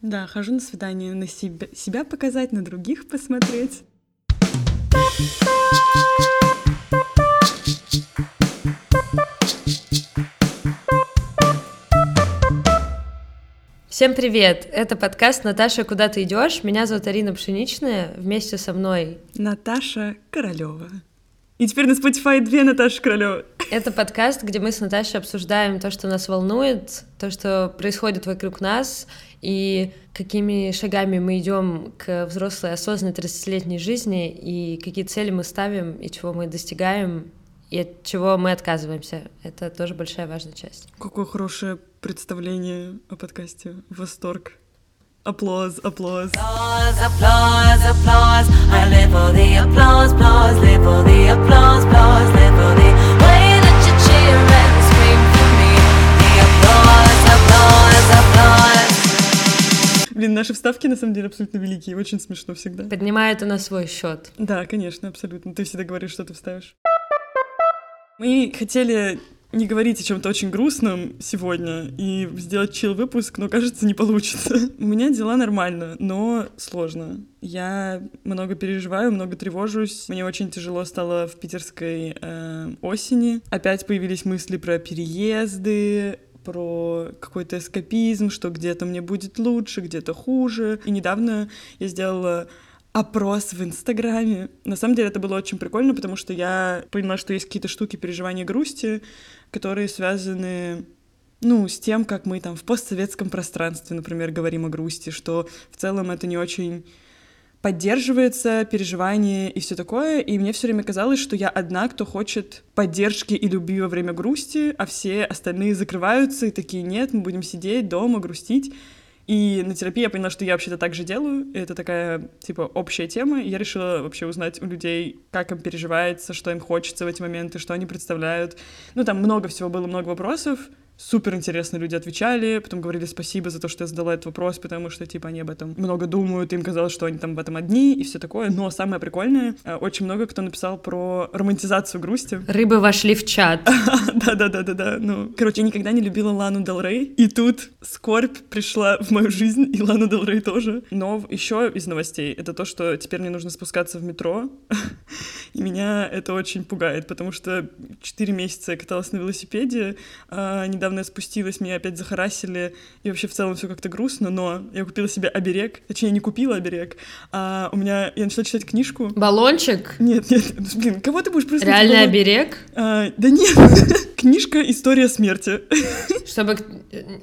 Да, хожу на свидание на себя, себя показать, на других посмотреть. Всем привет! Это подкаст «Наташа, куда ты идешь?» Меня зовут Арина Пшеничная, вместе со мной Наташа Королева. И теперь на Spotify две Наташи Королева. Это подкаст, где мы с Наташей обсуждаем то, что нас волнует, то, что происходит вокруг нас, и какими шагами мы идем к взрослой, осознанной 30-летней жизни, и какие цели мы ставим, и чего мы достигаем, и от чего мы отказываемся. Это тоже большая важная часть. Какое хорошее представление о подкасте. Восторг. Applause, applause. Applause, applause, applause. I live for the applause, applause. Live for the applause, applause. Live for the way that you cheer and scream for me. The applause, applause, applause. Блин, наши вставки на самом деле абсолютно великие, очень смешно всегда. Поднимаю это на свой счет. Да, конечно, абсолютно. Ты всегда говоришь, что ты вставишь. Мы хотели не говорить о чем-то очень грустном сегодня и сделать чил выпуск, но кажется, не получится. У меня дела нормально, но сложно. Я много переживаю, много тревожусь. Мне очень тяжело стало в питерской э, осени. Опять появились мысли про переезды, про какой-то эскапизм, что где-то мне будет лучше, где-то хуже. И недавно я сделала опрос в Инстаграме. На самом деле это было очень прикольно, потому что я поняла, что есть какие-то штуки переживания грусти, которые связаны ну, с тем, как мы там в постсоветском пространстве, например, говорим о грусти, что в целом это не очень поддерживается переживание и все такое, и мне все время казалось, что я одна, кто хочет поддержки и любви во время грусти, а все остальные закрываются и такие, нет, мы будем сидеть дома, грустить. И на терапии я поняла, что я вообще-то так же делаю. Это такая, типа, общая тема. И я решила вообще узнать у людей, как им переживается, что им хочется в эти моменты, что они представляют. Ну, там много всего было, много вопросов супер интересные люди отвечали, потом говорили спасибо за то, что я задала этот вопрос, потому что, типа, они об этом много думают, им казалось, что они там в этом одни и все такое. Но самое прикольное, э, очень много кто написал про романтизацию грусти. Рыбы вошли в чат. Да-да-да-да-да. Ну, короче, я никогда не любила Лану Дел Рей, и тут скорбь пришла в мою жизнь, и Лану Дел Рей тоже. Но еще из новостей это то, что теперь мне нужно спускаться в метро, и меня это очень пугает, потому что 4 месяца я каталась на велосипеде, а недавно недавно я спустилась, меня опять захарасили, и вообще в целом все как-то грустно, но я купила себе оберег, точнее, не купила оберег, а у меня, я начала читать книжку. Баллончик? Нет, нет, блин, кого ты будешь просто... Реальный баллон... оберег? А, да нет, книжка «История смерти». Чтобы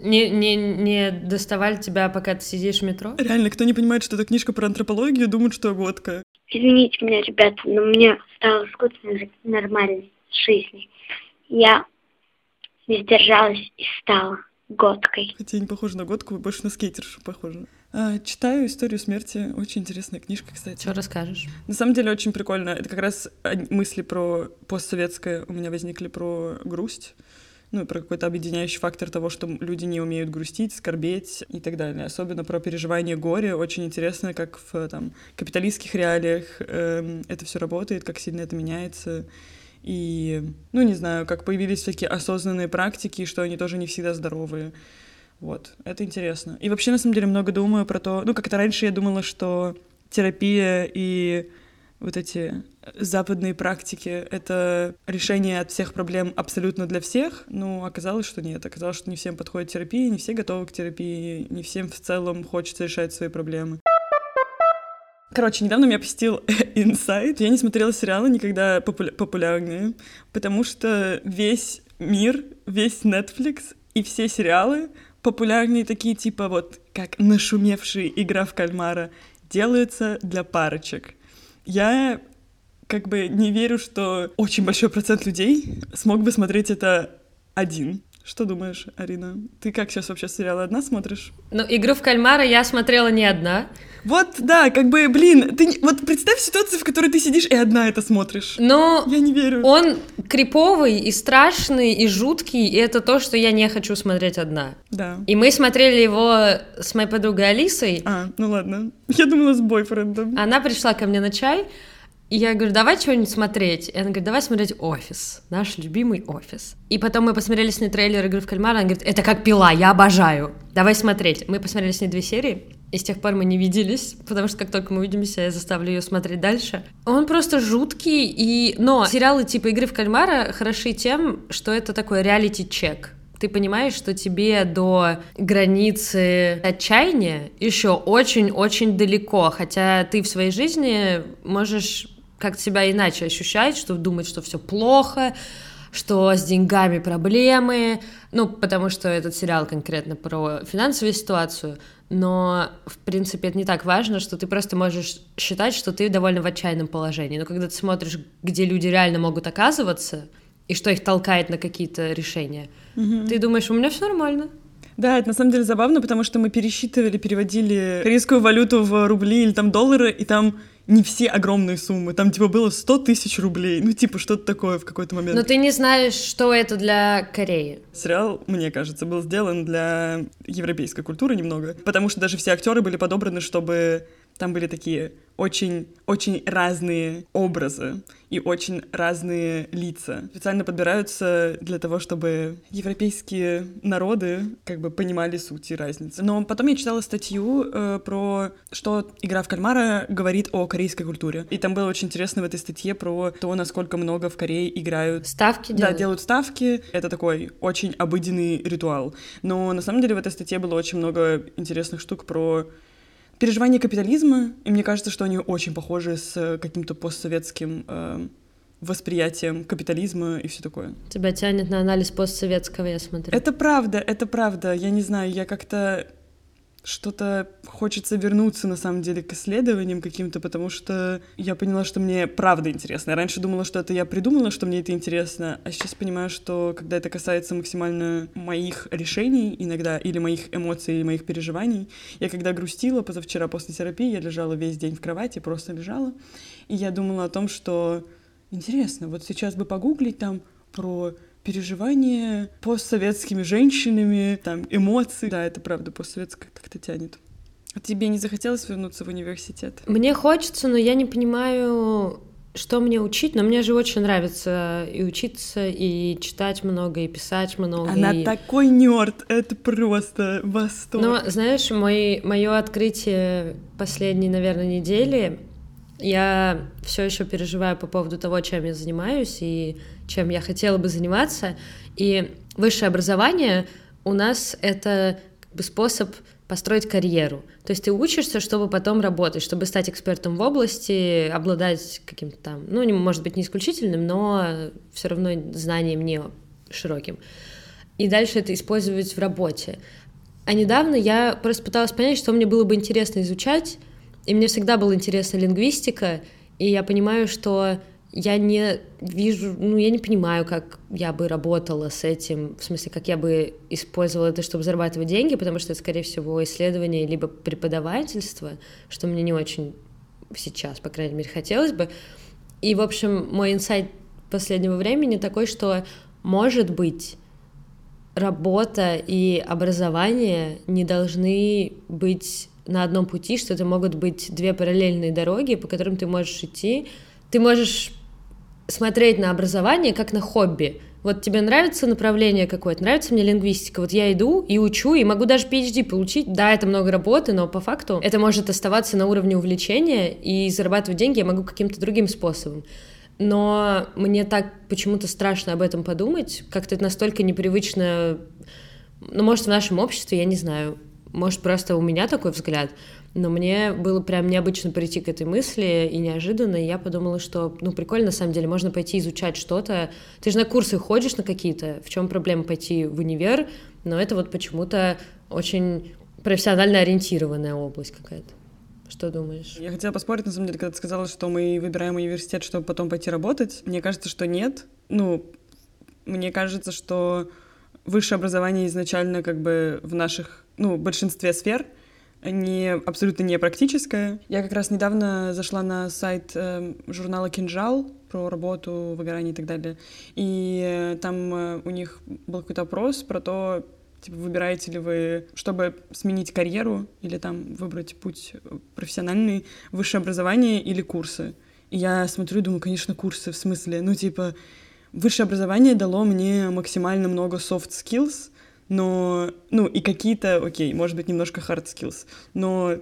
не, не, не доставали тебя, пока ты сидишь в метро? Реально, кто не понимает, что это книжка про антропологию, думает, что водка. Извините меня, ребята, но мне стало скучно жить нормальной жизни. Я не сдержалась и стала годкой. Хотя я не похожа на годку, больше на скейтершу похожа. А, читаю «Историю смерти». Очень интересная книжка, кстати. Что расскажешь? На самом деле очень прикольно. Это как раз мысли про постсоветское у меня возникли про грусть. Ну, и про какой-то объединяющий фактор того, что люди не умеют грустить, скорбеть и так далее. Особенно про переживание горя. Очень интересно, как в там, капиталистских реалиях э, это все работает, как сильно это меняется. И, ну, не знаю, как появились всякие осознанные практики, что они тоже не всегда здоровые. Вот, это интересно. И вообще, на самом деле, много думаю про то... Ну, как-то раньше я думала, что терапия и вот эти западные практики — это решение от всех проблем абсолютно для всех, но оказалось, что нет. Оказалось, что не всем подходит терапия, не все готовы к терапии, не всем в целом хочется решать свои проблемы. Короче, недавно меня посетил инсайт. Я не смотрела сериалы никогда популя- популярные, потому что весь мир, весь Netflix и все сериалы популярные такие типа вот как нашумевшие «Игра в кальмара» делаются для парочек. Я как бы не верю, что очень большой процент людей смог бы смотреть это один. Что думаешь, Арина? Ты как сейчас вообще сериалы одна смотришь? Ну, «Игру в кальмара» я смотрела не одна. Вот, да, как бы, блин, ты вот представь ситуацию, в которой ты сидишь и одна это смотришь. Но я не верю. Он криповый и страшный и жуткий, и это то, что я не хочу смотреть одна. Да. И мы смотрели его с моей подругой Алисой. А, ну ладно. Я думала с бойфрендом. Она пришла ко мне на чай, И я говорю, давай что-нибудь смотреть. И она говорит, давай смотреть «Офис», наш любимый «Офис». И потом мы посмотрели с ней трейлер игры в кальмара, она говорит, это как пила, я обожаю. Давай смотреть. Мы посмотрели с ней две серии, и с тех пор мы не виделись, потому что как только мы увидимся, я заставлю ее смотреть дальше. Он просто жуткий, и... но сериалы типа «Игры в кальмара» хороши тем, что это такой реалити-чек. Ты понимаешь, что тебе до границы отчаяния еще очень-очень далеко, хотя ты в своей жизни можешь как-то себя иначе ощущать, что думать, что все плохо, что с деньгами проблемы, ну, потому что этот сериал конкретно про финансовую ситуацию, но, в принципе, это не так важно, что ты просто можешь считать, что ты довольно в отчаянном положении. Но когда ты смотришь, где люди реально могут оказываться, и что их толкает на какие-то решения, угу. ты думаешь, у меня все нормально. Да, это на самом деле забавно, потому что мы пересчитывали, переводили корейскую валюту в рубли или там доллары, и там не все огромные суммы. Там, типа, было 100 тысяч рублей. Ну, типа, что-то такое в какой-то момент. Но ты не знаешь, что это для Кореи. Сериал, мне кажется, был сделан для европейской культуры немного. Потому что даже все актеры были подобраны, чтобы там были такие очень-очень разные образы и очень разные лица. Специально подбираются для того, чтобы европейские народы как бы понимали суть и разницу. Но потом я читала статью э, про что игра в кальмара говорит о корейской культуре. И там было очень интересно в этой статье про то, насколько много в Корее играют... Ставки делают? Да, делают ставки. Это такой очень обыденный ритуал. Но на самом деле в этой статье было очень много интересных штук про переживания капитализма, и мне кажется, что они очень похожи с каким-то постсоветским э, восприятием капитализма и все такое. Тебя тянет на анализ постсоветского, я смотрю. Это правда, это правда. Я не знаю, я как-то что-то хочется вернуться, на самом деле, к исследованиям каким-то, потому что я поняла, что мне правда интересно. Я раньше думала, что это я придумала, что мне это интересно, а сейчас понимаю, что когда это касается максимально моих решений иногда, или моих эмоций, или моих переживаний, я когда грустила позавчера после терапии, я лежала весь день в кровати, просто лежала, и я думала о том, что интересно, вот сейчас бы погуглить там про переживания постсоветскими женщинами, там, эмоции. Да, это правда, постсоветское как-то тянет. А тебе не захотелось вернуться в университет? Мне хочется, но я не понимаю, что мне учить, но мне же очень нравится и учиться, и читать много, и писать много. Она и... такой нерд, это просто восторг. Но, знаешь, мое открытие последней, наверное, недели, я все еще переживаю по поводу того, чем я занимаюсь, и чем я хотела бы заниматься. И высшее образование у нас это как бы способ построить карьеру. То есть ты учишься, чтобы потом работать, чтобы стать экспертом в области, обладать каким-то там, ну, может быть, не исключительным, но все равно знанием не широким. И дальше это использовать в работе. А недавно я просто пыталась понять, что мне было бы интересно изучать, и мне всегда была интересна лингвистика, и я понимаю, что я не вижу, ну, я не понимаю, как я бы работала с этим, в смысле, как я бы использовала это, чтобы зарабатывать деньги, потому что это, скорее всего, исследование либо преподавательство, что мне не очень сейчас, по крайней мере, хотелось бы. И, в общем, мой инсайт последнего времени такой, что, может быть, работа и образование не должны быть на одном пути, что это могут быть две параллельные дороги, по которым ты можешь идти. Ты можешь смотреть на образование как на хобби. Вот тебе нравится направление какое-то, нравится мне лингвистика, вот я иду и учу, и могу даже PhD получить. Да, это много работы, но по факту это может оставаться на уровне увлечения, и зарабатывать деньги я могу каким-то другим способом. Но мне так почему-то страшно об этом подумать, как-то это настолько непривычно, ну, может, в нашем обществе, я не знаю, может, просто у меня такой взгляд, но мне было прям необычно прийти к этой мысли и неожиданно, и я подумала, что, ну, прикольно, на самом деле, можно пойти изучать что-то. Ты же на курсы ходишь на какие-то, в чем проблема пойти в универ, но это вот почему-то очень профессионально ориентированная область какая-то. Что думаешь? Я хотела поспорить, на самом деле, когда ты сказала, что мы выбираем университет, чтобы потом пойти работать. Мне кажется, что нет. Ну, мне кажется, что высшее образование изначально как бы в наших, ну, большинстве сфер — не, абсолютно не практическое. Я как раз недавно зашла на сайт э, журнала «Кинжал» про работу, выгорание и так далее. И э, там э, у них был какой-то опрос про то, типа, выбираете ли вы, чтобы сменить карьеру или там выбрать путь профессиональный, высшее образование или курсы. И я смотрю и думаю, конечно, курсы, в смысле, ну, типа, высшее образование дало мне максимально много soft skills, но, ну, и какие-то, окей, может быть, немножко hard skills, но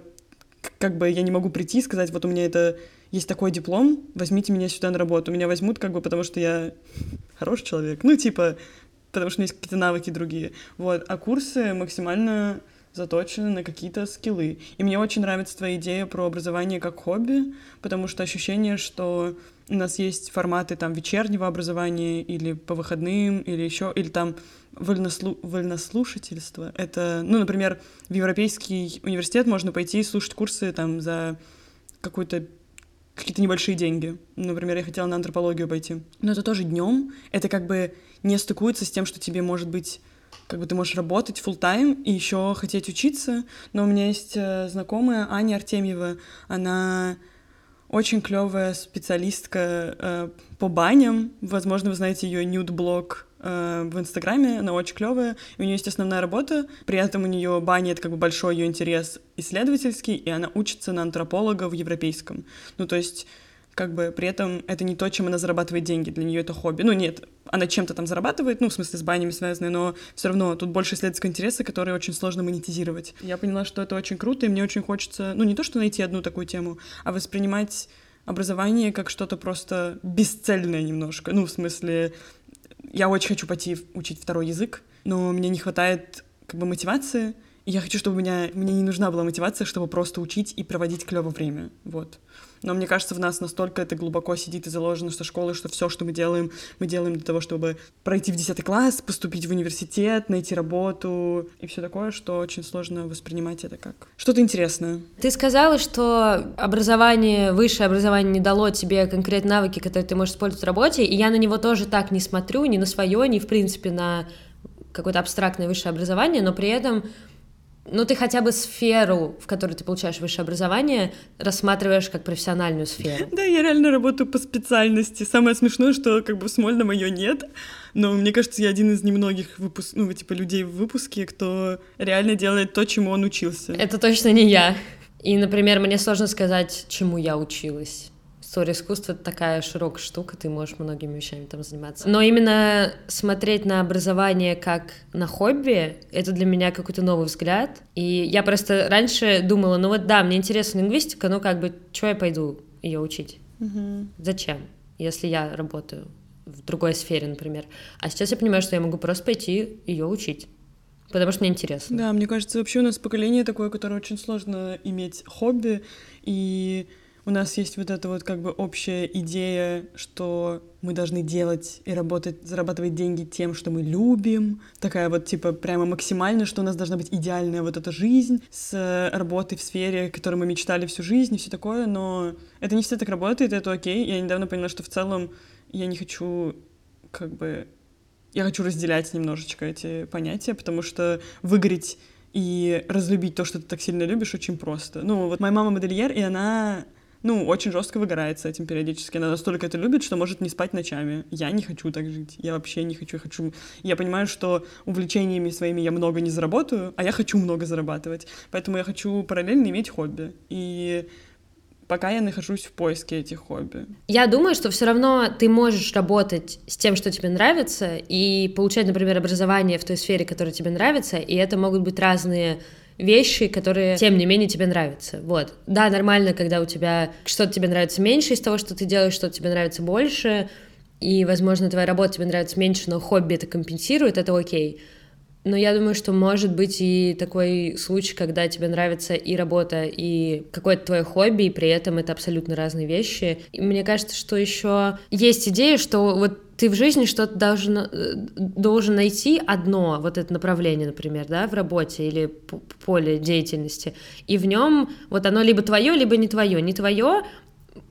как бы я не могу прийти и сказать, вот у меня это есть такой диплом, возьмите меня сюда на работу. Меня возьмут как бы потому, что я хороший человек. Ну, типа, потому что у меня есть какие-то навыки другие. Вот. А курсы максимально заточены на какие-то скиллы. И мне очень нравится твоя идея про образование как хобби, потому что ощущение, что у нас есть форматы там вечернего образования или по выходным, или еще, или там вольнослу... вольнослушательство. Это, ну, например, в Европейский университет можно пойти и слушать курсы там за какую-то какие-то небольшие деньги. Например, я хотела на антропологию пойти. Но это тоже днем. Это как бы не стыкуется с тем, что тебе может быть как бы ты можешь работать full тайм и еще хотеть учиться. Но у меня есть э, знакомая Аня Артемьева, она очень клевая специалистка э, по баням. Возможно, вы знаете ее нюд-блог э, в Инстаграме, она очень клевая. У нее есть основная работа, при этом у нее баня это как бы большой ее интерес исследовательский, и она учится на антрополога в европейском. Ну, то есть как бы при этом это не то, чем она зарабатывает деньги, для нее это хобби. Ну нет, она чем-то там зарабатывает, ну в смысле с банями связанные, но все равно тут больше исследовательского интереса, который очень сложно монетизировать. Я поняла, что это очень круто, и мне очень хочется, ну не то, что найти одну такую тему, а воспринимать образование как что-то просто бесцельное немножко. Ну в смысле я очень хочу пойти учить второй язык, но мне не хватает как бы мотивации. Я хочу, чтобы у меня, мне не нужна была мотивация, чтобы просто учить и проводить клево время. Вот. Но мне кажется, в нас настолько это глубоко сидит и заложено со школы, что все, что мы делаем, мы делаем для того, чтобы пройти в 10 класс, поступить в университет, найти работу и все такое, что очень сложно воспринимать это как что-то интересное. Ты сказала, что образование, высшее образование не дало тебе конкретные навыки, которые ты можешь использовать в работе, и я на него тоже так не смотрю, ни на свое, ни, в принципе, на какое-то абстрактное высшее образование, но при этом ну, ты хотя бы сферу, в которой ты получаешь высшее образование, рассматриваешь как профессиональную сферу. Да, я реально работаю по специальности. Самое смешное, что как бы в Смольном ее нет, но мне кажется, я один из немногих выпуск... ну, типа, людей в выпуске, кто реально делает то, чему он учился. Это точно не я. И, например, мне сложно сказать, чему я училась история искусства — это такая широкая штука, ты можешь многими вещами там заниматься. Но именно смотреть на образование как на хобби — это для меня какой-то новый взгляд. И я просто раньше думала, ну вот да, мне интересна лингвистика, ну как бы, что я пойду ее учить? Угу. Зачем, если я работаю в другой сфере, например. А сейчас я понимаю, что я могу просто пойти ее учить потому что мне интересно. Да, мне кажется, вообще у нас поколение такое, которое очень сложно иметь хобби, и у нас есть вот эта вот как бы общая идея, что мы должны делать и работать, зарабатывать деньги тем, что мы любим. Такая вот типа прямо максимально, что у нас должна быть идеальная вот эта жизнь с работой в сфере, которой мы мечтали всю жизнь и все такое, но это не всегда так работает, это окей. Я недавно поняла, что в целом я не хочу как бы... Я хочу разделять немножечко эти понятия, потому что выгореть и разлюбить то, что ты так сильно любишь, очень просто. Ну, вот моя мама модельер, и она ну, очень жестко выгорает с этим периодически. Она настолько это любит, что может не спать ночами. Я не хочу так жить. Я вообще не хочу. Я хочу... Я понимаю, что увлечениями своими я много не заработаю, а я хочу много зарабатывать. Поэтому я хочу параллельно иметь хобби. И пока я нахожусь в поиске этих хобби. Я думаю, что все равно ты можешь работать с тем, что тебе нравится, и получать, например, образование в той сфере, которая тебе нравится, и это могут быть разные вещи, которые, тем не менее, тебе нравятся. Вот. Да, нормально, когда у тебя что-то тебе нравится меньше из того, что ты делаешь, что-то тебе нравится больше, и, возможно, твоя работа тебе нравится меньше, но хобби это компенсирует, это окей. Но я думаю, что может быть и такой случай, когда тебе нравится и работа, и какое-то твое хобби, и при этом это абсолютно разные вещи. И мне кажется, что еще есть идея, что вот ты в жизни что-то должен, э, должен найти одно, вот это направление, например, да, в работе или поле деятельности, и в нем вот оно либо твое, либо не твое. Не твое,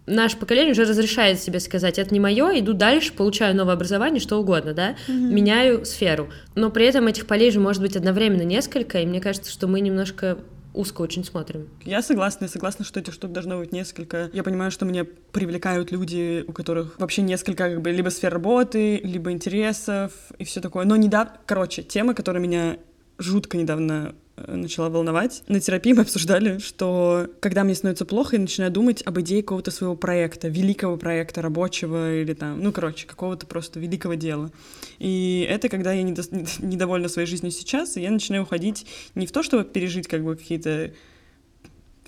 наше поколение уже разрешает себе сказать, это не мое, иду дальше, получаю новое образование, что угодно, да, mm-hmm. меняю сферу. Но при этом этих полей же может быть одновременно несколько, и мне кажется, что мы немножко узко очень смотрим. Я согласна, я согласна, что этих штук должно быть несколько. Я понимаю, что меня привлекают люди, у которых вообще несколько как бы либо сфер работы, либо интересов и все такое. Но недавно, короче, тема, которая меня жутко недавно начала волновать. На терапии мы обсуждали, что когда мне становится плохо, я начинаю думать об идее какого-то своего проекта, великого проекта, рабочего или там, ну, короче, какого-то просто великого дела. И это когда я недо... недовольна своей жизнью сейчас, и я начинаю уходить не в то, чтобы пережить как бы какие-то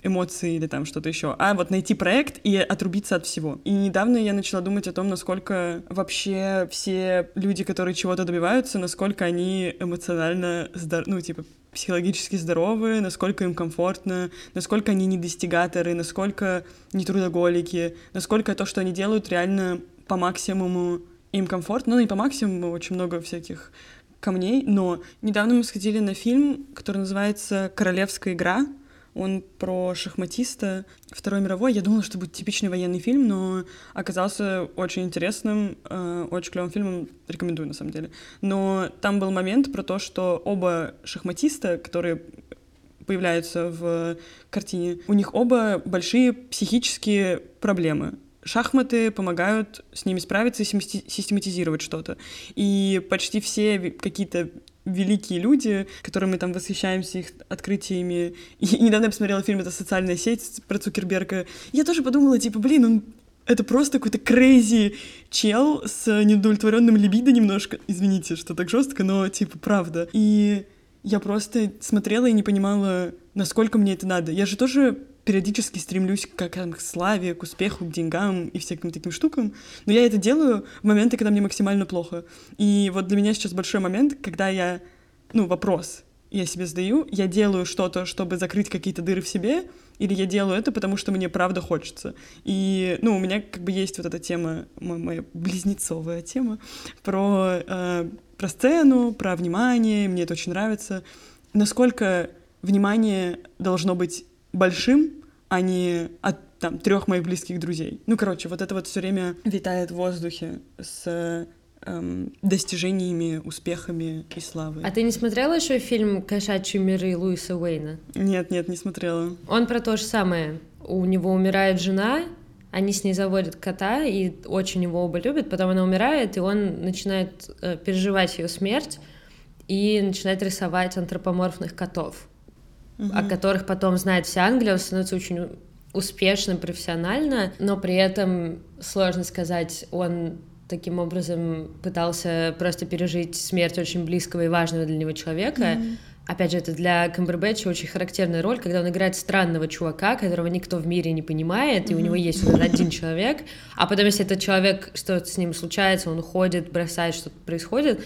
эмоции или там что-то еще, а вот найти проект и отрубиться от всего. И недавно я начала думать о том, насколько вообще все люди, которые чего-то добиваются, насколько они эмоционально здор... ну, типа, психологически здоровы, насколько им комфортно, насколько они не насколько не трудоголики, насколько то, что они делают, реально по максимуму им комфортно, ну и по максимуму очень много всяких камней, но недавно мы сходили на фильм, который называется «Королевская игра», он про шахматиста Второй мировой. Я думала, что будет типичный военный фильм, но оказался очень интересным, э, очень клевым фильмом. Рекомендую, на самом деле. Но там был момент про то, что оба шахматиста, которые появляются в картине, у них оба большие психические проблемы шахматы помогают с ними справиться и систематизировать что-то. И почти все какие-то великие люди, которым мы там восхищаемся их открытиями. И недавно я посмотрела фильм «Это социальная сеть» про Цукерберга. Я тоже подумала, типа, блин, он это просто какой-то крейзи чел с неудовлетворенным либидо немножко. Извините, что так жестко, но типа правда. И я просто смотрела и не понимала, насколько мне это надо. Я же тоже периодически стремлюсь к, к славе, к успеху, к деньгам и всяким таким штукам, но я это делаю в моменты, когда мне максимально плохо. И вот для меня сейчас большой момент, когда я, ну, вопрос, я себе задаю, я делаю что-то, чтобы закрыть какие-то дыры в себе, или я делаю это, потому что мне правда хочется. И, ну, у меня как бы есть вот эта тема, моя близнецовая тема, про, э, про сцену, про внимание, мне это очень нравится. Насколько внимание должно быть большим, а не от там трех моих близких друзей. Ну, короче, вот это вот все время витает в воздухе с эм, достижениями, успехами и славой. А ты не смотрела еще фильм «Кошачьи миры» Луиса Уэйна? Нет, нет, не смотрела. Он про то же самое. У него умирает жена, они с ней заводят кота, и очень его оба любят, потом она умирает, и он начинает э, переживать ее смерть и начинает рисовать антропоморфных котов угу. о которых потом знает вся Англия, он становится очень успешным профессионально, но при этом сложно сказать, он таким образом пытался просто пережить смерть очень близкого и важного для него человека. Mm-hmm. Опять же, это для Камбербэтча очень характерная роль, когда он играет странного чувака, которого никто в мире не понимает, mm-hmm. и у него есть вот один человек, а потом, если этот человек, что-то с ним случается, он уходит, бросает, что-то происходит,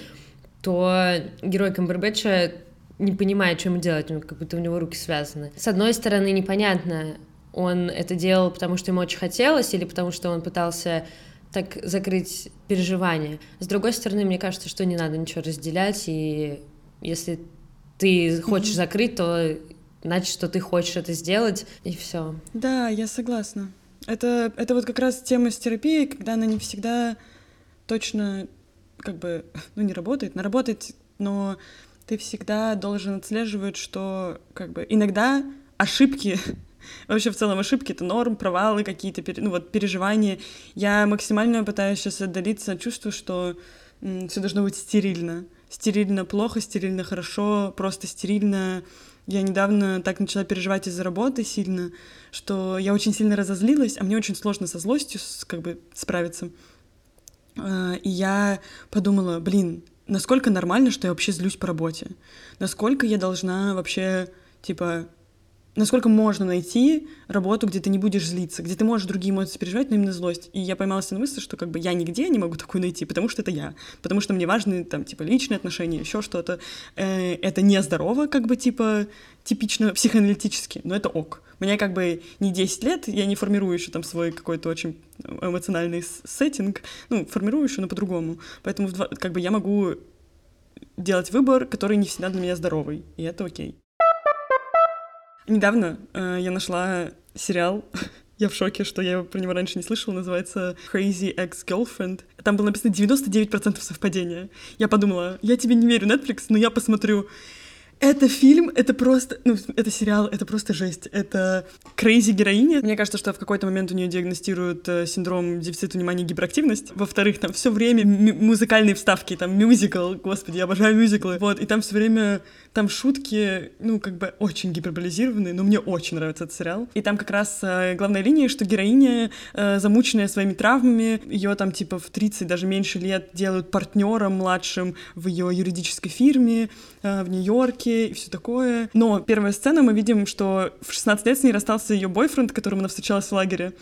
то герой Камбербэтча не понимает, что ему делать, как будто у него руки связаны. С одной стороны, непонятно, он это делал, потому что ему очень хотелось, или потому что он пытался так закрыть переживания. С другой стороны, мне кажется, что не надо ничего разделять, и если ты хочешь закрыть, то значит, что ты хочешь это сделать, и все. Да, я согласна. Это, это вот как раз тема с терапией, когда она не всегда точно как бы, ну, не работает. Она работает, но ты всегда должен отслеживать, что как бы иногда ошибки Вообще, в целом, ошибки — это норм, провалы какие-то, ну вот, переживания. Я максимально пытаюсь сейчас отдалиться от чувства, что все должно быть стерильно. Стерильно плохо, стерильно хорошо, просто стерильно. Я недавно так начала переживать из-за работы сильно, что я очень сильно разозлилась, а мне очень сложно со злостью как бы справиться. А, и я подумала, блин, насколько нормально, что я вообще злюсь по работе? Насколько я должна вообще, типа, насколько можно найти работу, где ты не будешь злиться, где ты можешь другие эмоции переживать, но именно злость. И я поймалась на мысли, что как бы я нигде не могу такую найти, потому что это я, потому что мне важны там типа личные отношения, еще что-то. Э, это нездорово, как бы типа типично психоаналитически, но это ок. Мне как бы не 10 лет, я не формирую еще там свой какой-то очень эмоциональный сеттинг, ну, формирую еще, но по-другому. Поэтому как бы я могу делать выбор, который не всегда для меня здоровый, и это окей. Недавно э, я нашла сериал, я в шоке, что я про него раньше не слышала, называется Crazy Ex-Girlfriend. Там было написано 99% совпадения. Я подумала, я тебе не верю, Netflix, но я посмотрю. Это фильм, это просто, ну, это сериал, это просто жесть. Это крейзи героиня. Мне кажется, что в какой-то момент у нее диагностируют э, синдром дефицита внимания и гиперактивность. Во-вторых, там все время музыкальные вставки, там мюзикл, господи, я обожаю мюзиклы. Вот, и там все время там шутки, ну, как бы очень гиперболизированные, но мне очень нравится этот сериал. И там как раз э, главная линия, что героиня, э, замученная своими травмами, ее там типа в 30, даже меньше лет делают партнером младшим в ее юридической фирме в Нью-Йорке и все такое. Но первая сцена, мы видим, что в 16 лет с ней расстался ее бойфренд, которым она встречалась в лагере.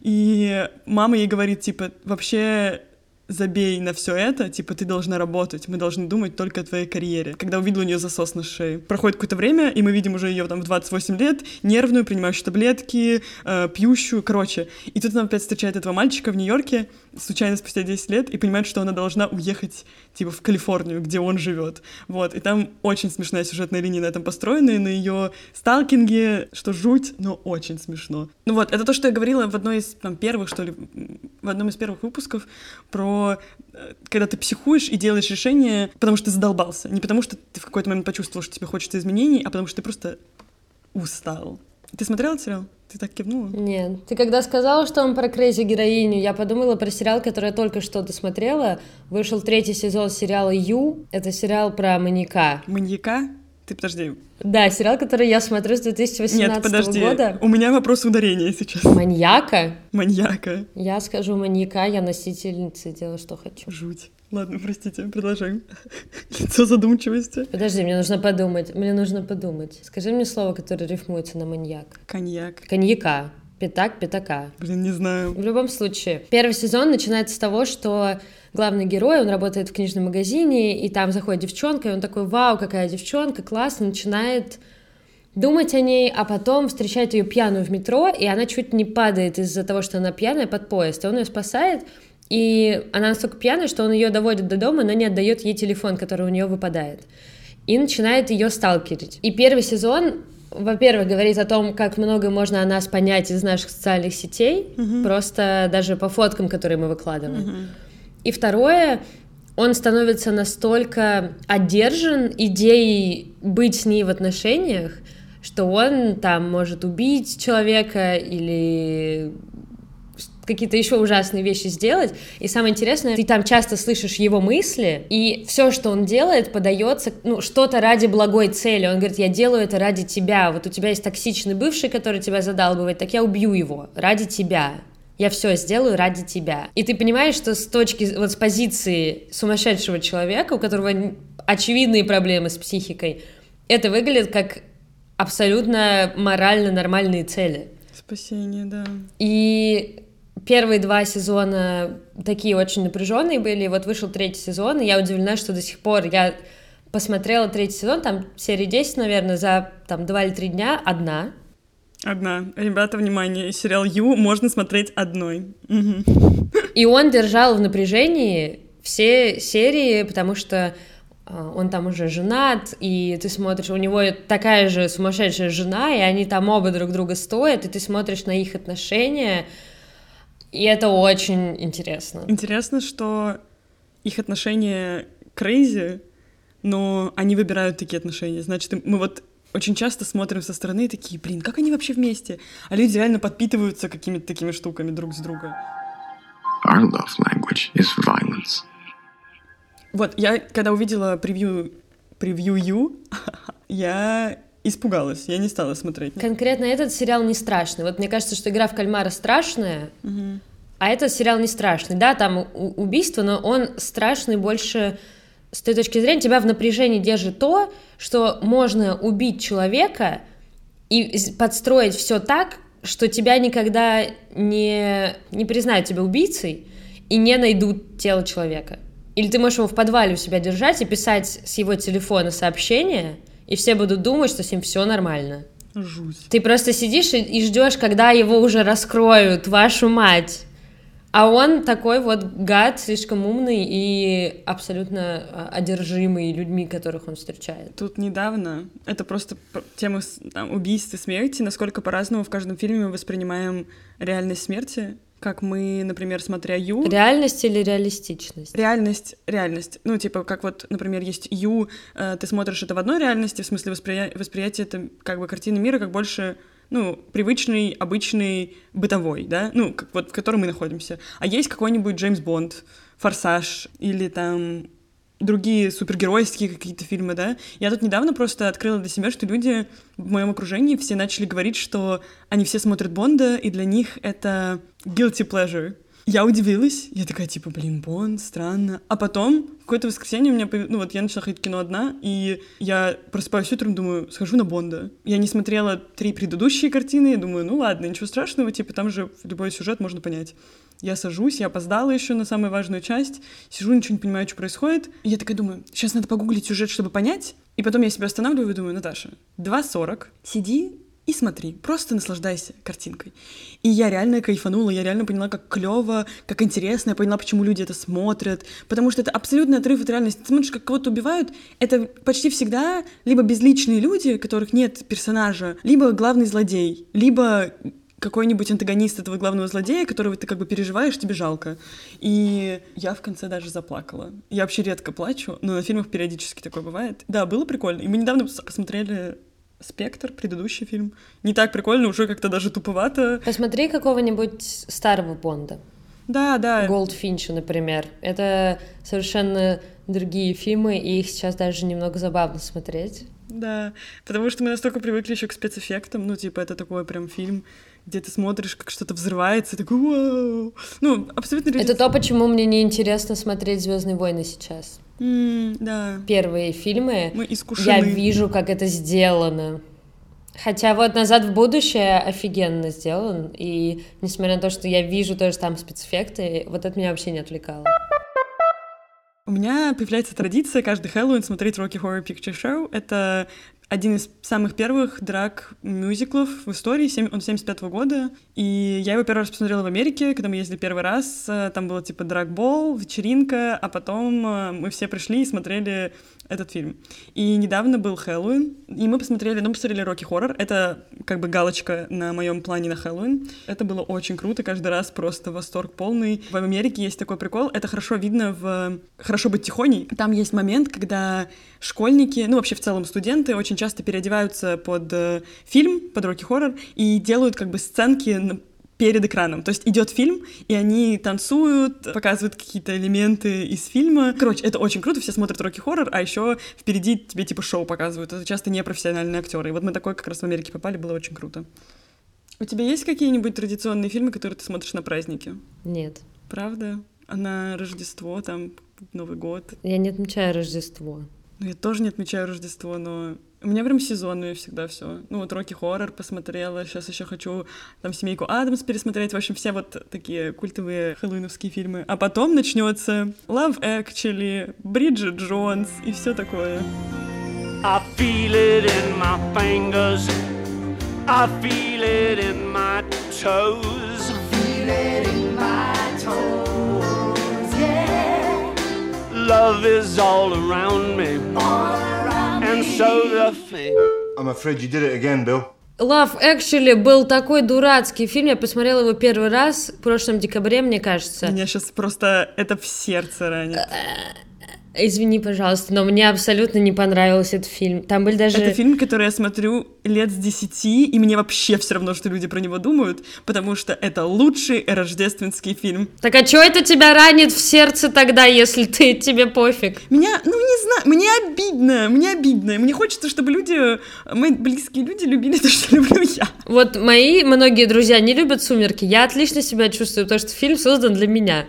И мама ей говорит, типа, вообще забей на все это, типа, ты должна работать, мы должны думать только о твоей карьере. Когда увидела у нее засос на шее. Проходит какое-то время, и мы видим уже ее там в 28 лет, нервную, принимающую таблетки, э, пьющую, короче. И тут она опять встречает этого мальчика в Нью-Йорке, случайно спустя 10 лет, и понимает, что она должна уехать, типа, в Калифорнию, где он живет. Вот, и там очень смешная сюжетная линия на этом построена, и на ее сталкинге, что жуть, но очень смешно. Ну вот, это то, что я говорила в одной из там, первых, что ли, в одном из первых выпусков про Э, когда ты психуешь и делаешь решение, потому что ты задолбался. Не потому что ты в какой-то момент почувствовал, что тебе хочется изменений, а потому что ты просто устал. Ты смотрела этот сериал? Ты так кивнула? Нет. Ты когда сказала, что он про Крейзи героиню, я подумала про сериал, который я только что досмотрела. Вышел третий сезон сериала «Ю». Это сериал про маньяка. Маньяка? Ты подожди. Да, сериал, который я смотрю с 2018 Нет, подожди. года. У меня вопрос ударения сейчас. Маньяка? Маньяка. Я скажу маньяка, я носительница, делаю, что хочу. Жуть. Ладно, простите, продолжаем. Лицо задумчивости. Подожди, мне нужно подумать. Мне нужно подумать. Скажи мне слово, которое рифмуется на маньяк. Коньяк. Коньяка. Пятак, пятака. Блин, не знаю. В любом случае, первый сезон начинается с того, что главный герой, он работает в книжном магазине, и там заходит девчонка, и он такой, вау, какая девчонка, классно, начинает думать о ней, а потом встречает ее пьяную в метро, и она чуть не падает из-за того, что она пьяная под поезд, и он ее спасает, и она настолько пьяная, что он ее доводит до дома, но не отдает ей телефон, который у нее выпадает. И начинает ее сталкерить. И первый сезон во-первых, говорит о том, как много можно о нас понять из наших социальных сетей, mm-hmm. просто даже по фоткам, которые мы выкладываем. Mm-hmm. И второе, он становится настолько одержан идеей быть с ней в отношениях, что он там может убить человека или какие-то еще ужасные вещи сделать. И самое интересное, ты там часто слышишь его мысли, и все, что он делает, подается, ну, что-то ради благой цели. Он говорит, я делаю это ради тебя. Вот у тебя есть токсичный бывший, который тебя задалбывает, так я убью его ради тебя я все сделаю ради тебя. И ты понимаешь, что с точки, вот с позиции сумасшедшего человека, у которого очевидные проблемы с психикой, это выглядит как абсолютно морально нормальные цели. Спасение, да. И первые два сезона такие очень напряженные были, и вот вышел третий сезон, и я удивлена, что до сих пор я посмотрела третий сезон, там серии 10, наверное, за там два или три дня одна, Одна. Ребята, внимание, сериал Ю можно смотреть одной. И он держал в напряжении все серии, потому что а, он там уже женат, и ты смотришь, у него такая же сумасшедшая жена, и они там оба друг друга стоят, и ты смотришь на их отношения, и это очень интересно. Интересно, что их отношения crazy, но они выбирают такие отношения. Значит, мы вот очень часто смотрим со стороны и такие, блин, как они вообще вместе? А люди реально подпитываются какими-то такими штуками друг с друга. Our love language is violence. Вот, я когда увидела превью, превью Ю, я испугалась, я не стала смотреть. Конкретно этот сериал не страшный. Вот мне кажется, что игра в кальмара страшная, угу. а этот сериал не страшный. Да, там убийство, но он страшный больше с той точки зрения тебя в напряжении держит то, что можно убить человека и подстроить все так, что тебя никогда не, не признают тебя убийцей и не найдут тело человека. Или ты можешь его в подвале у себя держать и писать с его телефона сообщения, и все будут думать, что с ним все нормально. Жуть. Ты просто сидишь и, и ждешь, когда его уже раскроют, вашу мать. А он такой вот гад, слишком умный и абсолютно а, одержимый людьми, которых он встречает. Тут недавно, это просто тема там, убийств и смерти, насколько по-разному в каждом фильме мы воспринимаем реальность смерти. как мы, например, смотря Ю... Реальность или реалистичность? Реальность, реальность. Ну, типа, как вот, например, есть Ю, э, ты смотришь это в одной реальности, в смысле восприя... восприятия это как бы картины мира, как больше ну, привычный, обычный, бытовой, да, ну, как, вот в котором мы находимся. А есть какой-нибудь Джеймс Бонд, Форсаж или там другие супергеройские какие-то фильмы, да. Я тут недавно просто открыла для себя, что люди в моем окружении все начали говорить, что они все смотрят Бонда, и для них это guilty pleasure. Я удивилась, я такая, типа, блин, Бонд, странно. А потом, в какое-то воскресенье у меня, появ... ну вот я начала ходить в кино одна, и я просыпаюсь утром, думаю, схожу на Бонда. Я не смотрела три предыдущие картины, я думаю, ну ладно, ничего страшного, типа, там же любой сюжет можно понять. Я сажусь, я опоздала еще на самую важную часть, сижу, ничего не понимаю, что происходит. И я такая думаю, сейчас надо погуглить сюжет, чтобы понять. И потом я себя останавливаю и думаю, Наташа, 2.40, сиди и смотри, просто наслаждайся картинкой. И я реально кайфанула, я реально поняла, как клево, как интересно, я поняла, почему люди это смотрят, потому что это абсолютный отрыв от реальности. Ты смотришь, как кого-то убивают, это почти всегда либо безличные люди, которых нет персонажа, либо главный злодей, либо какой-нибудь антагонист этого главного злодея, которого ты как бы переживаешь, тебе жалко. И я в конце даже заплакала. Я вообще редко плачу, но на фильмах периодически такое бывает. Да, было прикольно. И мы недавно посмотрели «Спектр», предыдущий фильм. Не так прикольно, уже как-то даже туповато. Посмотри какого-нибудь старого Бонда. Да, да. Голдфинча, например. Это совершенно другие фильмы, и их сейчас даже немного забавно смотреть. Да, потому что мы настолько привыкли еще к спецэффектам, ну, типа, это такой прям фильм, где ты смотришь, как что-то взрывается, и такой вау. Ну, абсолютно Это то, почему мне не интересно смотреть Звездные войны сейчас. Mm, да. Первые фильмы. Мы искушены. Я вижу, как это сделано. Хотя вот «Назад в будущее» офигенно сделан, и несмотря на то, что я вижу тоже там спецэффекты, вот это меня вообще не отвлекало. У меня появляется традиция каждый Хэллоуин смотреть Rocky Horror Picture Show. Это один из самых первых драк-мюзиклов в истории, он 75 -го года, и я его первый раз посмотрела в Америке, когда мы ездили первый раз, э, там было типа драг-бол, вечеринка, а потом э, мы все пришли и смотрели этот фильм. И недавно был Хэллоуин, и мы посмотрели, ну, посмотрели Рокки Хоррор. Это как бы галочка на моем плане на Хэллоуин. Это было очень круто, каждый раз просто восторг полный. В Америке есть такой прикол, это хорошо видно в «Хорошо быть тихоней». Там есть момент, когда школьники, ну, вообще в целом студенты очень часто переодеваются под э, фильм, под Рокки Хоррор, и делают как бы сценки перед экраном. То есть идет фильм, и они танцуют, показывают какие-то элементы из фильма. Короче, это очень круто, все смотрят Рокки Хоррор, а еще впереди тебе типа шоу показывают. Это часто непрофессиональные актеры. И вот мы такой как раз в Америке попали, было очень круто. У тебя есть какие-нибудь традиционные фильмы, которые ты смотришь на праздники? Нет. Правда? А на Рождество, там, Новый год? Я не отмечаю Рождество. Ну, я тоже не отмечаю Рождество, но у меня прям сезонные всегда все. Ну вот Рокки Хоррор посмотрела, сейчас еще хочу там семейку Адамс пересмотреть. В общем, все вот такие культовые хэллоуиновские фильмы. А потом начнется Love Actually, Бриджит Джонс и все такое. I feel it in my fingers. I feel it in my toes. I feel it in my toes, yeah. Love is all around me. So I'm afraid you did it again, Bill. Love Actually был такой дурацкий фильм. Я посмотрела его первый раз в прошлом декабре, мне кажется. Меня сейчас просто это в сердце ранит. Извини, пожалуйста, но мне абсолютно не понравился этот фильм. Там были даже... Это фильм, который я смотрю лет с десяти, и мне вообще все равно, что люди про него думают, потому что это лучший рождественский фильм. Так а что это тебя ранит в сердце тогда, если ты тебе пофиг? Меня, ну не знаю, мне обидно, мне обидно. Мне хочется, чтобы люди, мои близкие люди любили то, что люблю я. Вот мои многие друзья не любят «Сумерки». Я отлично себя чувствую, потому что фильм создан для меня.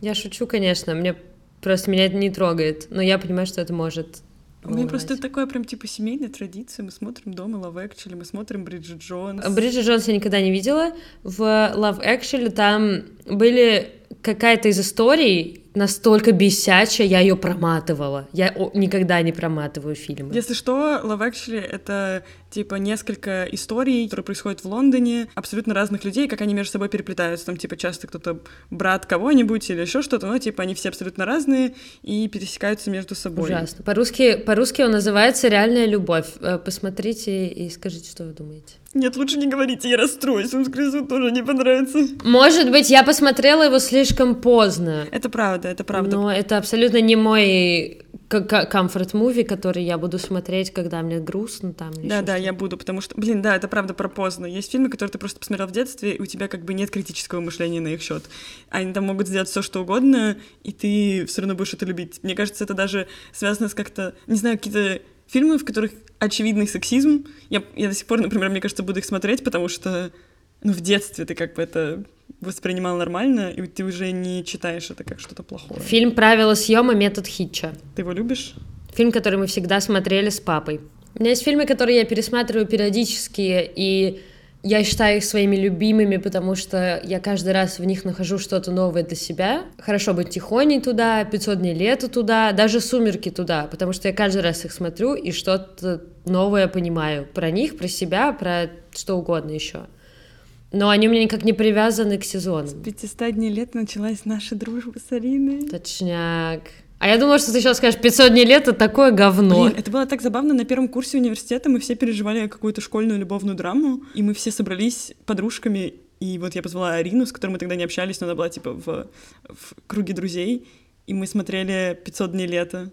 Я шучу, конечно, мне Просто меня это не трогает, но я понимаю, что это может у меня просто это такое прям типа семейная традиция. Мы смотрим дома Love Actually, мы смотрим Бриджит Джонс. Бриджит Джонс я никогда не видела. В Love Actually там были какая-то из историй, настолько бесячая, я ее проматывала. Я никогда не проматываю фильмы. Если что, Love Actually — это типа несколько историй, которые происходят в Лондоне, абсолютно разных людей, как они между собой переплетаются. Там типа часто кто-то брат кого-нибудь или еще что-то, но типа они все абсолютно разные и пересекаются между собой. Ужасно. По-русски, по-русски он называется «Реальная любовь». Э, посмотрите и скажите, что вы думаете. Нет, лучше не говорите, я расстроюсь, он, скорее всего, тоже не понравится. Может быть, я посмотрела его слишком поздно. Это правда, это правда. Но это абсолютно не мой комфорт-муви, который я буду смотреть, когда мне грустно там. Да, да, я буду, потому что, блин, да, это правда про поздно. Есть фильмы, которые ты просто посмотрел в детстве, и у тебя как бы нет критического мышления на их счет. Они там могут сделать все, что угодно, и ты все равно будешь это любить. Мне кажется, это даже связано с как-то, не знаю, какие-то фильмы, в которых очевидный сексизм. Я, я до сих пор, например, мне кажется, буду их смотреть, потому что ну, в детстве ты как бы это воспринимал нормально, и ты уже не читаешь это как что-то плохое. Фильм «Правила съема. Метод Хитча». Ты его любишь? Фильм, который мы всегда смотрели с папой. У меня есть фильмы, которые я пересматриваю периодически, и я считаю их своими любимыми, потому что я каждый раз в них нахожу что-то новое для себя. Хорошо быть тихоней туда, 500 дней лета туда, даже сумерки туда, потому что я каждый раз их смотрю и что-то новое понимаю про них, про себя, про что угодно еще. Но они у меня никак не привязаны к сезону. С 500 дней лет началась наша дружба с Ариной. Точняк. А я думала, что ты сейчас скажешь, 500 дней лет — это такое говно. Блин, это было так забавно. На первом курсе университета мы все переживали какую-то школьную любовную драму, и мы все собрались подружками, и вот я позвала Арину, с которой мы тогда не общались, но она была типа в, в круге друзей, и мы смотрели «500 дней лета».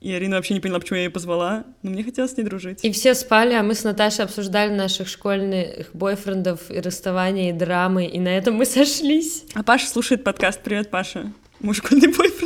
И Арина вообще не поняла, почему я ее позвала, но мне хотелось с ней дружить. И все спали, а мы с Наташей обсуждали наших школьных бойфрендов и расставания, и драмы, и на этом мы сошлись. А Паша слушает подкаст. Привет, Паша. Мой школьный бойфренд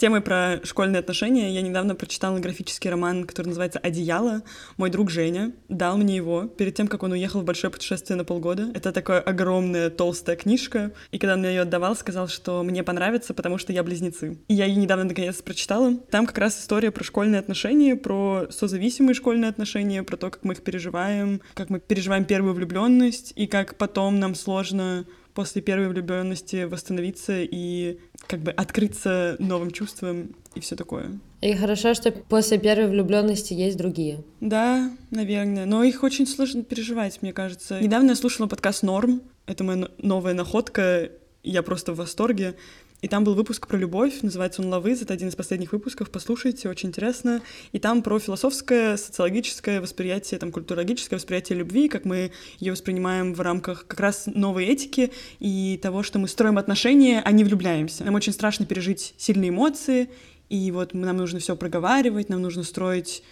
темой про школьные отношения я недавно прочитала графический роман, который называется «Одеяло». Мой друг Женя дал мне его перед тем, как он уехал в большое путешествие на полгода. Это такая огромная толстая книжка. И когда он мне ее отдавал, сказал, что мне понравится, потому что я близнецы. И я ее недавно наконец прочитала. Там как раз история про школьные отношения, про созависимые школьные отношения, про то, как мы их переживаем, как мы переживаем первую влюбленность и как потом нам сложно после первой влюбленности восстановиться и как бы открыться новым чувствам и все такое. И хорошо, что после первой влюбленности есть другие. Да, наверное. Но их очень сложно переживать, мне кажется. Недавно я слушала подкаст Норм. Это моя новая находка. Я просто в восторге. И там был выпуск про любовь, называется он «Лавыз», это один из последних выпусков, послушайте, очень интересно. И там про философское, социологическое восприятие, там, культурологическое восприятие любви, как мы ее воспринимаем в рамках как раз новой этики и того, что мы строим отношения, а не влюбляемся. Нам очень страшно пережить сильные эмоции, и вот нам нужно все проговаривать, нам нужно строить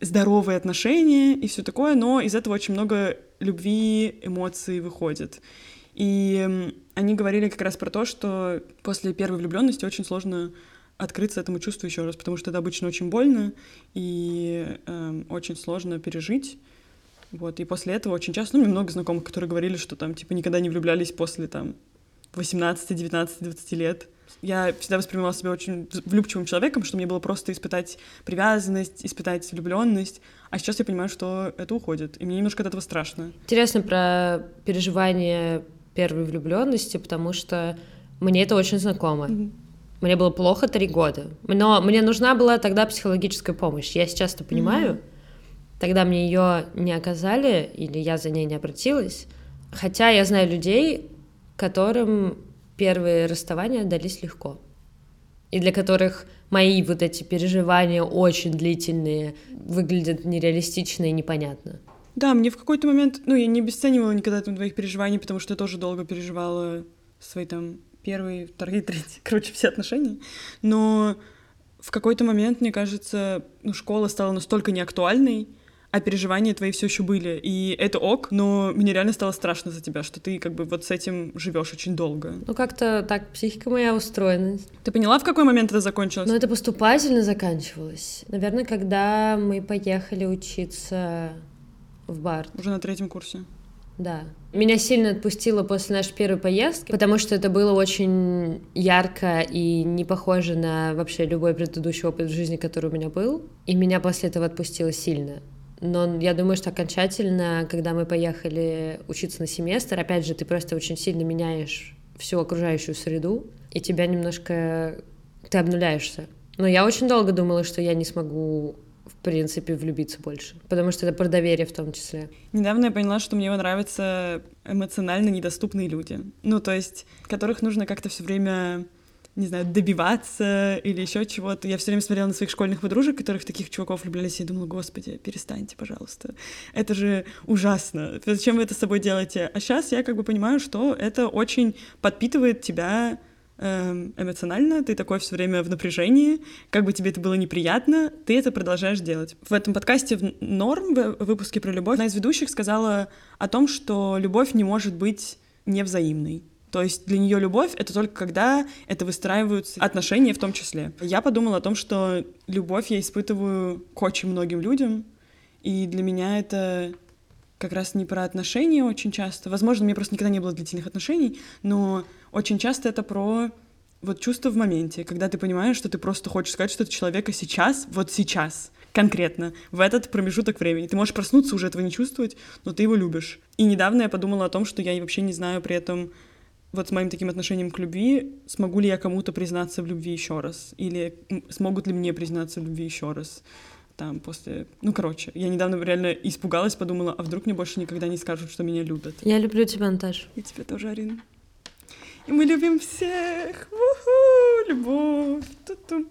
здоровые отношения и все такое, но из этого очень много любви, эмоций выходит. И они говорили как раз про то, что после первой влюбленности очень сложно открыться этому чувству еще раз, потому что это обычно очень больно и э, очень сложно пережить. Вот, и после этого очень часто, ну, мне много знакомых, которые говорили, что там, типа, никогда не влюблялись после, там, 18, 19, 20 лет. Я всегда воспринимала себя очень влюбчивым человеком, что мне было просто испытать привязанность, испытать влюбленность. А сейчас я понимаю, что это уходит, и мне немножко от этого страшно. Интересно про переживание первой влюбленности, потому что мне это очень знакомо. Mm-hmm. Мне было плохо три года, но мне нужна была тогда психологическая помощь. Я сейчас это понимаю. Mm-hmm. Тогда мне ее не оказали, или я за ней не обратилась. Хотя я знаю людей, которым первые расставания дались легко. И для которых мои вот эти переживания очень длительные выглядят нереалистично и непонятно. Да, мне в какой-то момент, ну, я не обесценивала никогда там твоих переживаний, потому что я тоже долго переживала свои там первые, вторые, третьи, короче, все отношения. Но в какой-то момент, мне кажется, ну, школа стала настолько неактуальной, а переживания твои все еще были. И это ок, но мне реально стало страшно за тебя, что ты как бы вот с этим живешь очень долго. Ну, как-то так психика моя устроена. Ты поняла, в какой момент это закончилось? Ну, это поступательно заканчивалось. Наверное, когда мы поехали учиться в бар. Уже на третьем курсе. Да. Меня сильно отпустило после нашей первой поездки, потому что это было очень ярко и не похоже на вообще любой предыдущий опыт в жизни, который у меня был. И меня после этого отпустило сильно. Но я думаю, что окончательно, когда мы поехали учиться на семестр, опять же, ты просто очень сильно меняешь всю окружающую среду, и тебя немножко... Ты обнуляешься. Но я очень долго думала, что я не смогу принципе, влюбиться больше. Потому что это про доверие в том числе. Недавно я поняла, что мне нравятся эмоционально недоступные люди. Ну, то есть, которых нужно как-то все время не знаю, добиваться или еще чего-то. Я все время смотрела на своих школьных подружек, которых таких чуваков влюблялись, и думала, господи, перестаньте, пожалуйста. Это же ужасно. Зачем вы это с собой делаете? А сейчас я как бы понимаю, что это очень подпитывает тебя эмоционально, ты такой все время в напряжении, как бы тебе это было неприятно, ты это продолжаешь делать. В этом подкасте в «Норм», в выпуске про любовь, одна из ведущих сказала о том, что любовь не может быть невзаимной. То есть для нее любовь — это только когда это выстраиваются отношения в том числе. Я подумала о том, что любовь я испытываю к очень многим людям, и для меня это как раз не про отношения очень часто. Возможно, у меня просто никогда не было длительных отношений, но очень часто это про вот чувство в моменте, когда ты понимаешь, что ты просто хочешь сказать что-то человека сейчас, вот сейчас, конкретно, в этот промежуток времени. Ты можешь проснуться, уже этого не чувствовать, но ты его любишь. И недавно я подумала о том, что я вообще не знаю при этом вот с моим таким отношением к любви, смогу ли я кому-то признаться в любви еще раз? Или смогут ли мне признаться в любви еще раз? Там после... Ну, короче, я недавно реально испугалась, подумала, а вдруг мне больше никогда не скажут, что меня любят. Я люблю тебя, Наташа. И тебя тоже, Арина. И мы любим всех. Уху, любовь. Ту-ту.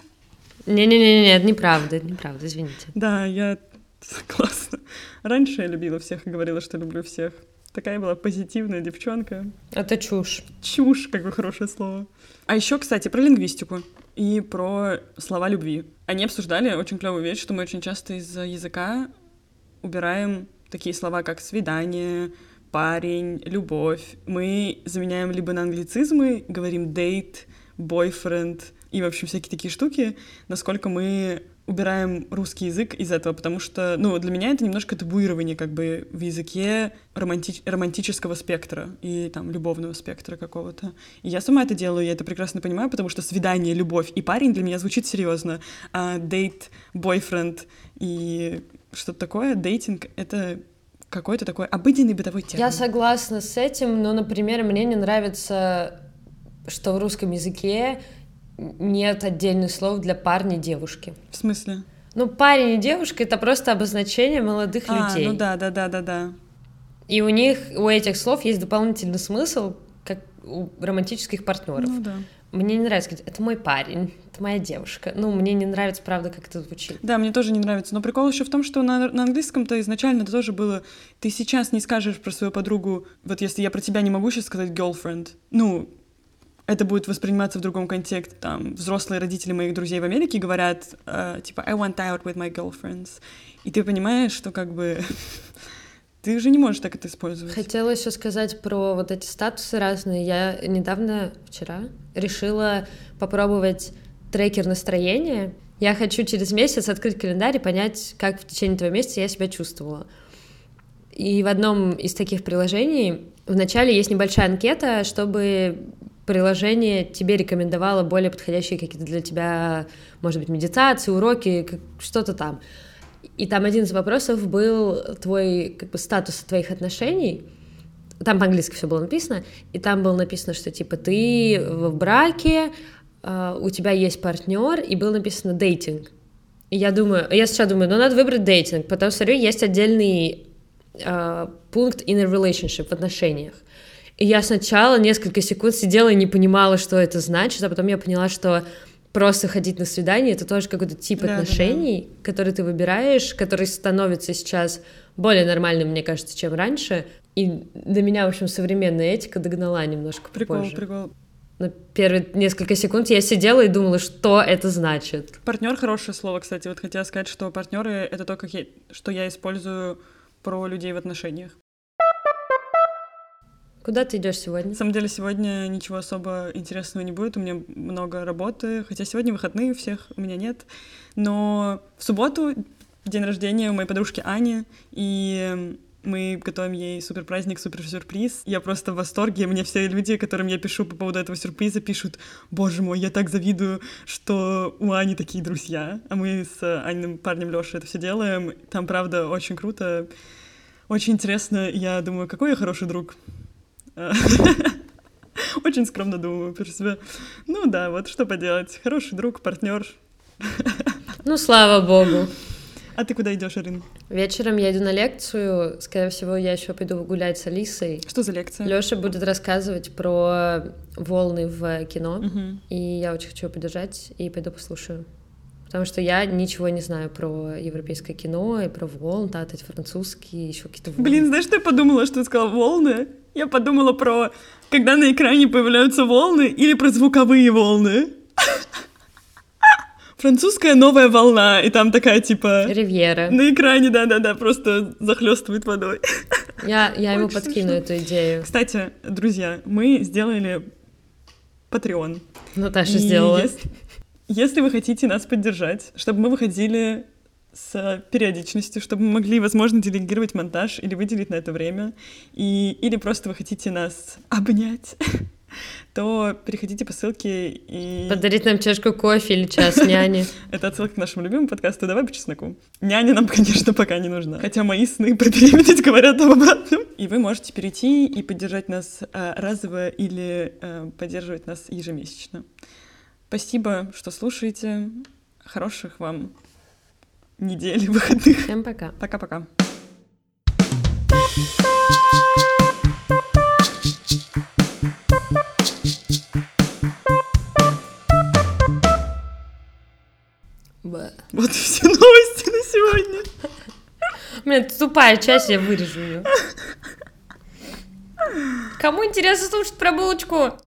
Не-не-не, это неправда, это неправда, извините. Да, я согласна. Раньше я любила всех и говорила, что люблю всех. Такая была позитивная девчонка. Это чушь. Чушь, какое хорошее слово. А еще, кстати, про лингвистику и про слова любви. Они обсуждали очень клевую вещь, что мы очень часто из языка убираем такие слова, как свидание, парень, любовь. Мы заменяем либо на англицизмы, говорим date, boyfriend и, в общем, всякие такие штуки, насколько мы убираем русский язык из этого, потому что, ну, для меня это немножко табуирование как бы в языке романти романтического спектра и там любовного спектра какого-то. И я сама это делаю, я это прекрасно понимаю, потому что свидание, любовь и парень для меня звучит серьезно, а дейт, бойфренд и что-то такое, дейтинг — это какой-то такой обыденный бытовой термин. Я согласна с этим, но, например, мне не нравится, что в русском языке нет отдельных слов для парня и девушки. В смысле? Ну, парень и девушка — это просто обозначение молодых а, людей. ну да, да, да, да, да. И у них, у этих слов есть дополнительный смысл, как у романтических партнеров. Ну да. Мне не нравится сказать, это мой парень, это моя девушка. Ну, мне не нравится, правда, как это звучит. Да, мне тоже не нравится. Но прикол еще в том, что на, на английском-то изначально это тоже было... Ты сейчас не скажешь про свою подругу, вот если я про тебя не могу сейчас сказать girlfriend, ну, это будет восприниматься в другом контексте. Там взрослые родители моих друзей в Америке говорят, э, типа, I went out with my girlfriends. И ты понимаешь, что как бы ты уже не можешь так это использовать. Хотела еще сказать про вот эти статусы разные. Я недавно, вчера, решила попробовать трекер настроения. Я хочу через месяц открыть календарь и понять, как в течение этого месяца я себя чувствовала. И в одном из таких приложений вначале есть небольшая анкета, чтобы приложение тебе рекомендовало более подходящие какие-то для тебя, может быть, медитации, уроки, что-то там. И там один из вопросов был твой как бы статус твоих отношений. Там по-английски все было написано, и там было написано, что типа ты в браке, а, у тебя есть партнер, и было написано дейтинг. И я думаю, я сейчас думаю, ну надо выбрать дейтинг, потому что, смотрю, есть отдельный uh, пункт in a relationship в отношениях. И я сначала несколько секунд сидела и не понимала, что это значит, а потом я поняла, что просто ходить на свидание это тоже какой-то тип да, отношений, да, да. который ты выбираешь, который становится сейчас более нормальным, мне кажется, чем раньше. И до меня, в общем, современная этика догнала немножко прикол, позже. Прикол, На первые несколько секунд я сидела и думала, что это значит. Партнер хорошее слово, кстати. Вот хотела сказать, что партнеры это то, как я, что я использую про людей в отношениях. Куда ты идешь сегодня? На самом деле сегодня ничего особо интересного не будет. У меня много работы, хотя сегодня выходные у всех, у меня нет. Но в субботу день рождения у моей подружки Ани, и мы готовим ей супер праздник, супер сюрприз. Я просто в восторге. Мне все люди, которым я пишу по поводу этого сюрприза, пишут, боже мой, я так завидую, что у Ани такие друзья. А мы с Аниным парнем Лешей это все делаем. Там, правда, очень круто, очень интересно. Я думаю, какой я хороший друг. Очень скромно думаю про себя. Ну да, вот что поделать. Хороший друг, партнер. Ну, слава богу. А ты куда идешь, Арин? Вечером я иду на лекцию. Скорее всего, я еще пойду гулять с Алисой. Что за лекция? Лёша будет рассказывать про волны в кино. Мгм. И я очень хочу его поддержать и пойду послушаю. Потому что я ничего не знаю про европейское кино и про волн, да, эти французские, еще какие-то волны. Блин, знаешь, что я подумала, что ты сказала волны? Я подумала про, когда на экране появляются волны или про звуковые волны. Французская новая волна, и там такая типа Ривьера. на экране, да-да-да, просто захлестывает водой. Я, я ему Очень подкину смешно. эту идею. Кстати, друзья, мы сделали Patreon. Наташа И сделала. Если, если вы хотите нас поддержать, чтобы мы выходили с периодичностью, чтобы мы могли, возможно, делегировать монтаж или выделить на это время, и, или просто вы хотите нас обнять, то переходите по ссылке и... Подарить нам чашку кофе или час няни. Это отсылка к нашему любимому подкасту «Давай по чесноку». Няня нам, конечно, пока не нужна. Хотя мои сны про беременность говорят об обратном. И вы можете перейти и поддержать нас а, разово или а, поддерживать нас ежемесячно. Спасибо, что слушаете. Хороших вам недель выходных. Всем пока. Пока-пока. Вот и все новости на сегодня. Блин, это тупая часть, я вырежу ее. Кому интересно слушать про булочку?